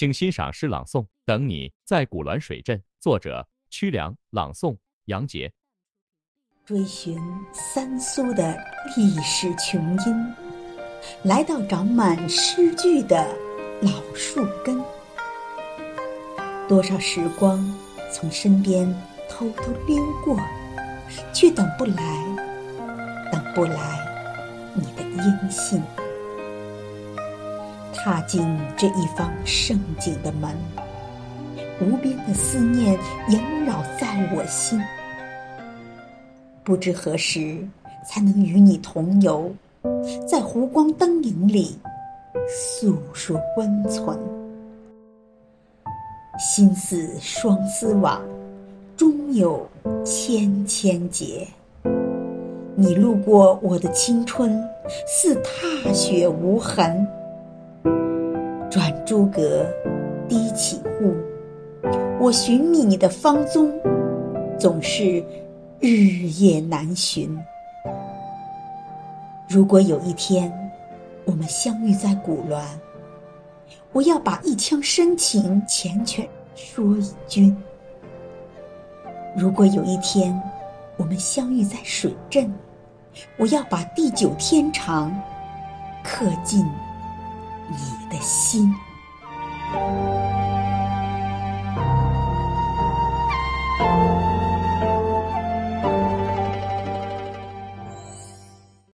请欣赏诗朗诵《等你在古滦水镇》，作者曲梁，朗诵杨杰。追寻三苏的历史琼音，来到长满诗句的老树根。多少时光从身边偷偷溜过，却等不来，等不来你的音信。踏进这一方盛景的门，无边的思念萦绕在我心。不知何时才能与你同游，在湖光灯影里诉说温存。心似双丝网，终有千千结。你路过我的青春，似踏雪无痕。转朱阁，低绮户，我寻觅你的芳踪，总是日夜难寻。如果有一天我们相遇在古滦，我要把一腔深情缱绻说与君。如果有一天我们相遇在水镇，我要把地久天长刻进。你的心。